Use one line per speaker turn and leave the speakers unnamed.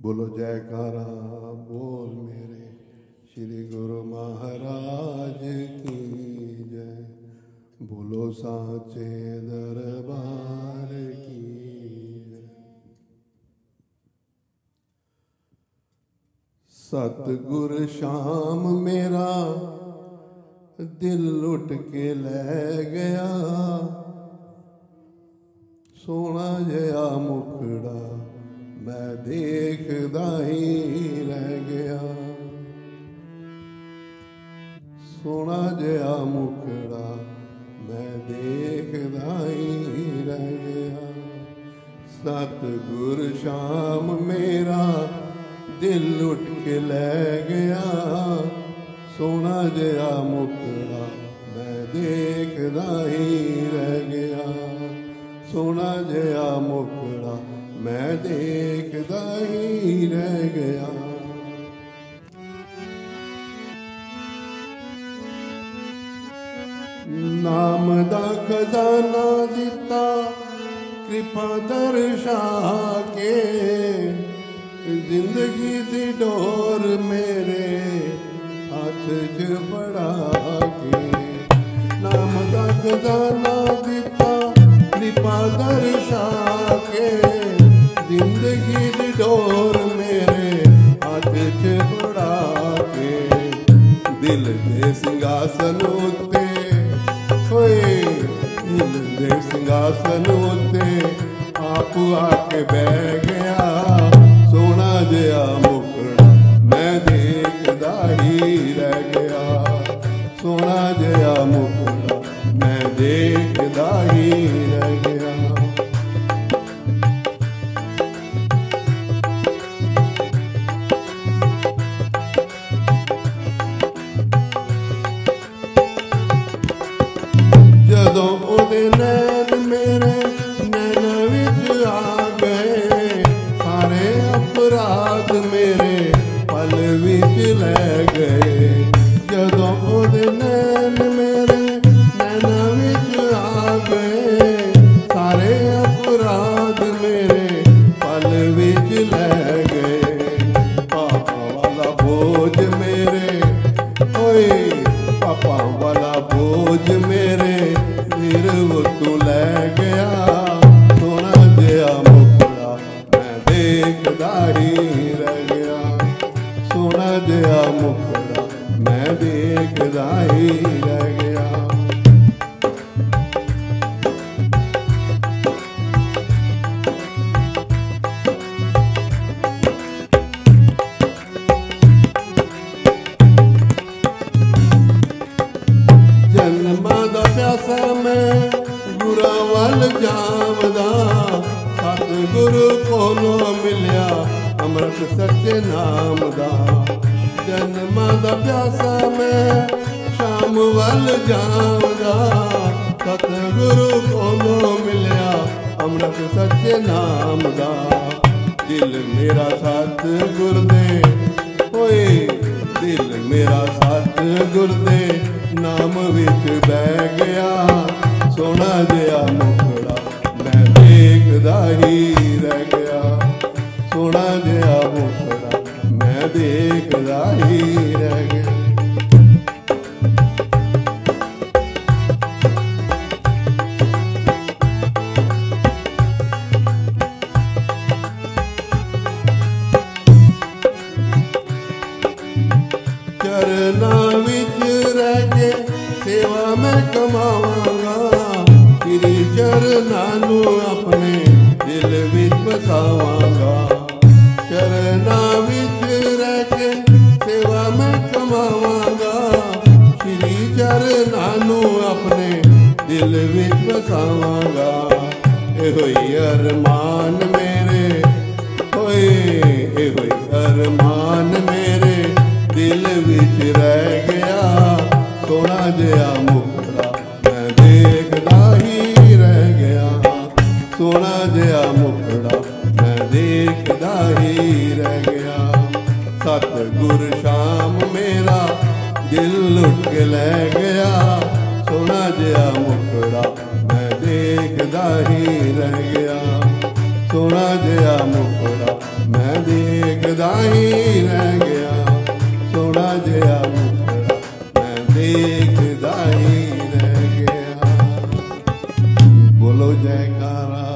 ਬੋਲੋ ਜੈਕਾਰਾ, ਬੋਲ ਮੇਰੇ। ਸ੍ਰੀ ਗੁਰੂ ਮਹਾਰਾਜ ਕੀ ਜੈ। ਬੋਲੋ ਸਾਚੇ ਦਰਬਾਰ ਕੀ ਜੈ। ਸਤਿਗੁਰ ਸ਼ਾਮ ਮੇਰਾ, ਦਿਲ ਲੁੱਟ ਕੇ ਲੈ ਗਿਆ। ਸੋਹਣਾ ਜਿਹਾ ਮੁਖੜਾ ਮੈਂ ਦੇਖਦਾ ਹੀ ਰਹਿ ਗਿਆ। ਸੋਹਣਾ ਜਿਹਾ ਮੁਖੜਾ ਮੈਂ ਦੇਖਦਾ ਹੀ ਰਹਿ ਗਿਆ। ਸਤਿਗੁਰ ਸ਼ਾਮ ਮੇਰਾ ਦਿਲ ਲੁੱਟ ਕੇ ਲੈ ਗਿਆ। ਸੋਹਣਾ ਜਿਹਾ ਮੁਖੜਾ ਮੈਂ ਦੇਖਦਾ ਹੀ ਰਹਿ ਗਿਆ। ਸੋਹਣਾ ਜਿਹਾ ਮੁਖੜਾ ਮੈਂ ਦੇਖਦਾ ਹੀ ਰਹਿ ਗਿਆ। ਨਾਮ ਦਾ ਖਜ਼ਾਨਾ ਦਿੱਤਾ, ਕਿਰਪਾ ਦਰਸ਼ਾ ਕੇ। ਜ਼ਿੰਦਗੀ ਦੀ ਡੋਰ ਮੇਰੇ ਹੱਥ 'ਚ ਫੜਾ ਕੇ। ਨਾਮ ਦਾ ਖਜ਼ਾਨਾ ਦਿੱਤਾ, ਕਿਰਪਾ ਦਰਸ਼ਾ ਕੇ ਜ਼ਿੰਦਗੀ ਦੀ ਡੋਰ ਮੇਰੇ ਹੱਥ 'ਚ ਫੜਾ ਕੇ। ਦਿਲ ਦੇ ਸਿੰਘਾਸਨ ਉੱਤੇ ਹੋਏ ਦਿਲ ਦੇ ਸਿੰਘਾਸਨ ਉੱਤੇ ਆਪ ਆ ਕੇ ਬਹਿ ਗਿਆ। ਸੋਹਣਾ ਜਿਹਾ ਮੁਕੜਾ ਮੈਂ ਦੇਖਦਾ ਹੀ ਰਹਿ ਗਿਆ। ਸੋਹਣਾ ਜਿਹਾ ਮੁਕੜਾ ਮੈਂ ਦੇਖਦਾ ਲੈ ਗਏ ਪਾਪਾ ਵਾਲਾ ਬੋਝ ਮੇਰੇ, ਓਏ ਪਾਪਾ ਵਾਲਾ ਬੋਝ ਮੇਰੇ ਸਿਰ ਤੂੰ ਲੈ ਗਿਆ। ਸੋਹਣਾ ਜਿਹਾ ਮੁਖੜਾ ਮੈਂ ਦੇਖਦਾ ਹੀ ਰਹਿ ਗਿਆ। ਸੋਹਣਾ ਜਿਹਾ ਮੁਖੜਾ ਮੈਂ ਦੇਖਦਾ ਹੀ ਰਹਿ ਵੱਲ ਜਾਵਦਾ। ਸਤਿਗੁਰੂ ਕੋਲੋਂ ਮਿਲਿਆ ਅੰਮ੍ਰਿਤ ਸੱਚੇ ਨਾਮ ਦਾ। ਜਨਮਾਂ ਦਾ ਪਿਆਸਾ ਮੈਂ ਸ਼ਾਮ ਵੱਲ ਜਾਵਦਾ। ਸਤਿਗੁਰੂ ਕੋਲੋਂ ਮਿਲਿਆ ਅੰਮ੍ਰਿਤ ਸੱਚੇ ਨਾਮ ਦਾ। ਦਿਲ ਮੇਰਾ ਸਤਿਗੁਰ ਦੇ। ਓਏ ਦਿਲ ਮੇਰਾ ਸਤਿਗੁਰ ਦੇ। ਨਾਮ ਵਿੱਚ ਬਹਿ ਗਿਆ ਸੋਹਣਾ ਜਿਹਾ ਮੁਖੜਾ ਮੈਂ ਦੇਖਦਾ ਹੀ ਰਹਿ ਗਿਆ। ਸੋਹਣਾ ਜਿਹਾ ਮੁਖੜਾ ਮੈਂ ਦੇਖਦਾ ਹੀ ਰਹਿ ਗਿਆ। ਚਰਨਾਂ ਵਿੱਚ ਰਹਿ ਕੇ ਸੇਵਾ ਮੈਂ ਕਮਾਵਾਂਗਾ। ਸ੍ਰੀ ਚਰਨਾਂ ਨੂੰ ਆਪਣੇ ਦਿਲ ਵਿੱਚ ਵਸਾਵਾਂਗਾ। ਚਰਨਾਂ ਵਿੱਚ ਰਹਿ ਕੇ ਸੇਵਾ ਮੈਂ ਕਮਾਵਾਂਗਾ। ਸ੍ਰੀ ਚਰਨਾਂ ਨੂੰ ਆਪਣੇ ਦਿਲ ਵਿੱਚ ਵਸਾਵਾਂਗਾ। ਇਹੋ ਹੀ ਅਰਮਾਨ ਮੇਰੇ, ਓਏ, ਇਹੋ ਹੀ ਅਰਮਾਨ ਮੇਰੇ। ਦਿਲ ਵਿੱਚ ਰਹਿ ਗਿਆ ਸੋਹਣਾ ਜਿਹਾ ਸੋਹਣਾ ਜਿਹਾ ਮੁਖੜਾ ਮੈਂ ਦੇਖਦਾ ਹੀ ਰਹਿ ਗਿਆ। ਸਤ ਗੁਰ ਸ਼ਾਮ ਮੇਰਾ ਦਿਲ ਲੁੱਟ ਕੇ ਲੈ ਗਿਆ। ਸੋਹਣਾ ਜਿਹਾ ਮੁਖੜਾ ਮੈਂ ਦੇਖਦਾ ਹੀ ਰਹਿ ਗਿਆ। ਸੋਹਣਾ ਜਿਹਾ ਮੁਖੜਾ ਮੈਂ ਦੇਖਦਾ ਹੀ ਰਹਿ ਗਿਆ। ਸੋਹਣਾ ਜਿਹਾ ਮੁਖੜਾ ਮੈਂ ਦੇਖਦਾ ਹੀ ਰਹਿ ਗਿਆ। ਬੋਲੋ ਜੈਕਾਰਾ।